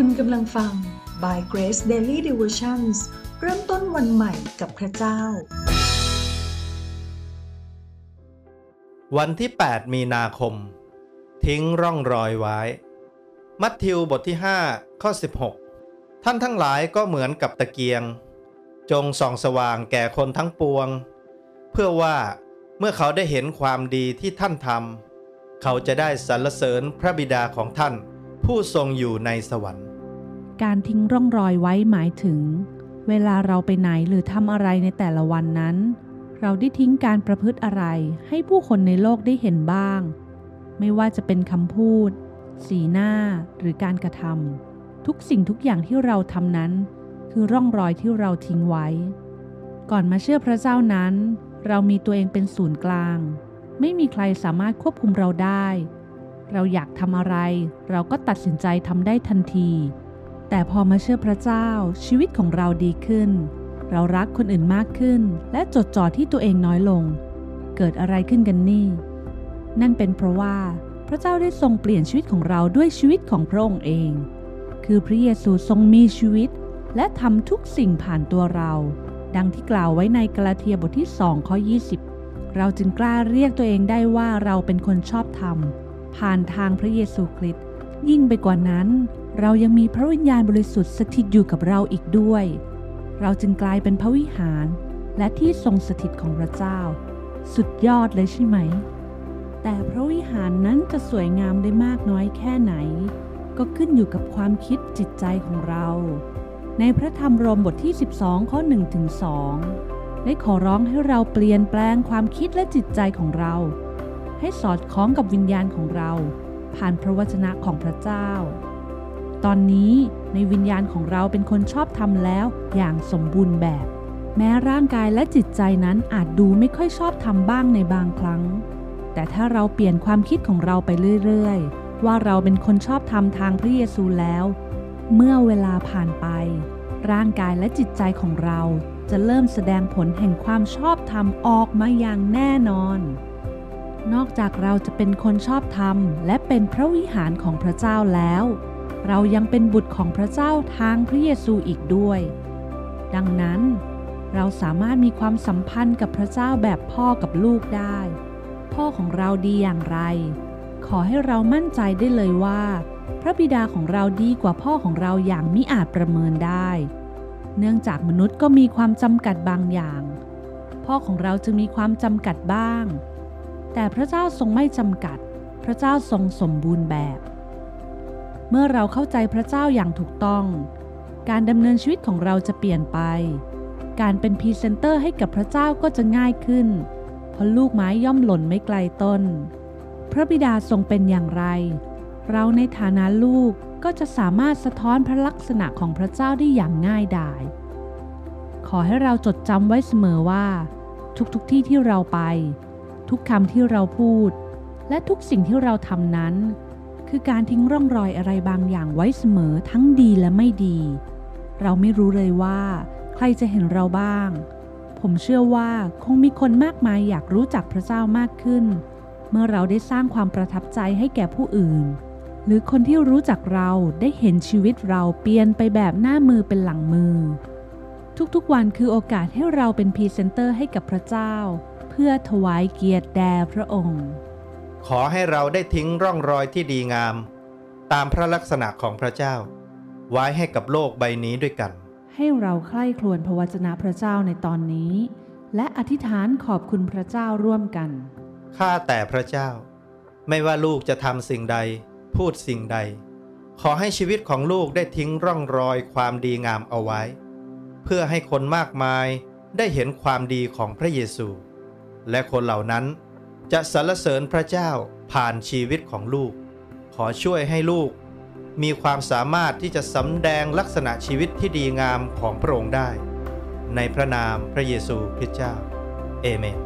คุณกำลังฟัง By Grace Daily Devotions เริ่มต้นวันใหม่กับพระเจ้า วันที่ 8 มีนาคม ทิ้งร่องรอยไว้ มัทธิวบทที่ 5 ข้อ 16 ท่านทั้งหลายก็เหมือนกับตะเกียง จงส่องสว่างแก่คนทั้งปวง เพื่อว่าเมื่อเขาได้เห็นความดีที่ท่านทำเขาจะได้สรรเสริญพระบิดาของท่านผู้ทรงอยู่ในสวรรค์ การทิ้งร่องรอยไว้หมายถึง เวลาเราไปไหนหรือทำอะไรในแต่ละวันนั้น เราได้ทิ้งการประพฤติอะไรให้ผู้คนในโลกได้เห็นบ้าง ไม่ว่าจะเป็นคำพูด สีหน้าหรือการกระทำทุกสิ่งทุกอย่างที่เราทำนั้น คือร่องรอยที่เราทิ้งไว้ ก่อนมาเชื่อพระเจ้านั้น เรามีตัวเองเป็นศูนย์กลาง ไม่มีใครสามารถควบคุมเราได้ เราอยากทำอะไร เราก็ตัดสินใจทำได้ทันที แต่พอมาเชื่อพระเจ้าชีวิตของเราดีขึ้น เรารักคนอื่นมากขึ้น และจดจ่อที่ตัวเองน้อยลง เกิดอะไรขึ้นกันนี่ นั่นเป็นเพราะว่าพระเจ้าได้ทรงเปลี่ยนชีวิตของเราด้วยชีวิตของพระองค์เอง คือพระเยซูทรงมีชีวิต และทำทุกสิ่งผ่านตัวเรา ดังที่กล่าวไว้ในกาลาเทียบทที่2ข้อ20 เราจึงกล้าเรียกตัวเองได้ว่าเราเป็นคนชอบธรรม ผ่านทางพระเยซูคริสต์ยิ่งไปกว่านั้น เรายังมีพระวิญญาณบริสุทธิ์สถิตอยู่กับเราอีกด้วย เราจึงกลายเป็นพระวิหารและที่ทรงสถิตของพระเจ้า สุดยอดเลยใช่ไหม แต่พระวิหารนั้นจะสวยงามได้มากน้อยแค่ไหน ก็ขึ้นอยู่กับความคิดจิตใจของเรา ในพระธรรมรมบทที่ 12 ข้อ1ถึง2ได้ขอร้องให้เราเปลี่ยนแปลงความคิดและจิตใจของเรา ให้สอดคล้องกับวิญญาณของเรา ผ่านพระวจนะของพระเจ้า ตอนนี้ในวิญญาณของเราเป็นคนชอบทำแล้วอย่างสมบูรณ์แบบ แม้ร่างกายและจิตใจนั้นอาจดูไม่ค่อยชอบทำบ้างในบางครั้ง แต่ถ้าเราเปลี่ยนความคิดของเราไปเรื่อยๆ ว่าเราเป็นคนชอบทำทางพระเยซูแล้ว เมื่อเวลาผ่านไป ร่างกายและจิตใจของเราจะเริ่มแสดงผลแห่งความชอบธรรมออกมาอย่างแน่นอน นอกจากเราจะเป็นคนชอบธรรม และเป็นพระวิหารของพระเจ้าแล้ว เรายังเป็นบุตรของพระเจ้าทางพระเยซูอีกด้วย ดังนั้น เราสามารถมีความสัมพันธ์กับพระเจ้าแบบพ่อกับลูกได้ พ่อของเราดีอย่างไร ขอให้เรามั่นใจได้เลยว่า พระบิดาของเราดีกว่าพ่อของเราอย่างมิอาจประเมินได้ เนื่องจากมนุษย์ก็มีความจำกัดบางอย่าง พ่อของเราจึงมีความจำกัดบ้าง แต่พระเจ้าทรงไม่จำกัด พระเจ้าทรงสมบูรณ์แบบ เมื่อเราเข้าใจพระเจ้าอย่างถูกต้อง การดำเนินชีวิตของเราจะเปลี่ยนไป การเป็นพรีเซนเตอร์ให้กับพระเจ้าก็จะง่ายขึ้น เพราะลูกไม้ย่อมหล่นไม่ไกลต้น พระบิดาทรงเป็นอย่างไร เราในฐานะลูกก็จะสามารถสะท้อนพระลักษณะของพระเจ้าได้อย่างง่ายดาย ขอให้เราจดจำไว้เสมอว่า ทุกๆที่ที่เราไป ทุกคำที่เราพูด และทุกสิ่งที่เราทำนั้น คือการทิ้งร่องรอยอะไรบางอย่างไว้เสมอทั้งดีและไม่ดี เราไม่รู้เลยว่า ใครจะเห็นเราบ้าง ผมเชื่อว่าคงมีคนมากมายอยากรู้จักพระเจ้ามากขึ้น เมื่อเราได้สร้างความประทับใจให้แก่ผู้อื่น หรือคนที่รู้จักเราได้เห็นชีวิตเราเปลี่ยนไปแบบหน้ามือเป็นหลังมือ ทุกๆวันคือโอกาสให้เราเป็นพรีเซนเตอร์ให้กับพระเจ้า เพื่อถวายเกียรติแด่พระองค์ ขอให้เราได้ทิ้งร่องรอยที่ดีงาม ตามพระลักษณะของพระเจ้า ไว้ให้กับโลกใบนี้ด้วยกัน ให้เราใคร่ครวญพระวจนะพระเจ้าในตอนนี้ และอธิษฐานขอบคุณพระเจ้าร่วมกันข้าแต่พระเจ้า ไม่ว่าลูกจะทำสิ่งใด พูดสิ่งใด ขอให้ชีวิตของลูกได้ทิ้งร่องรอยความดีงามเอาไว้ เพื่อให้คนมากมายได้เห็นความดีของพระเยซู และคนเหล่านั้น จะสรรเสริญพระเจ้าผ่านชีวิตของลูก ขอช่วยให้ลูก มีความสามารถที่จะสำแดงลักษณะชีวิตที่ดีงามของพระองค์ได้ ในพระนามพระเยซูคริสต์เจ้า เอเมน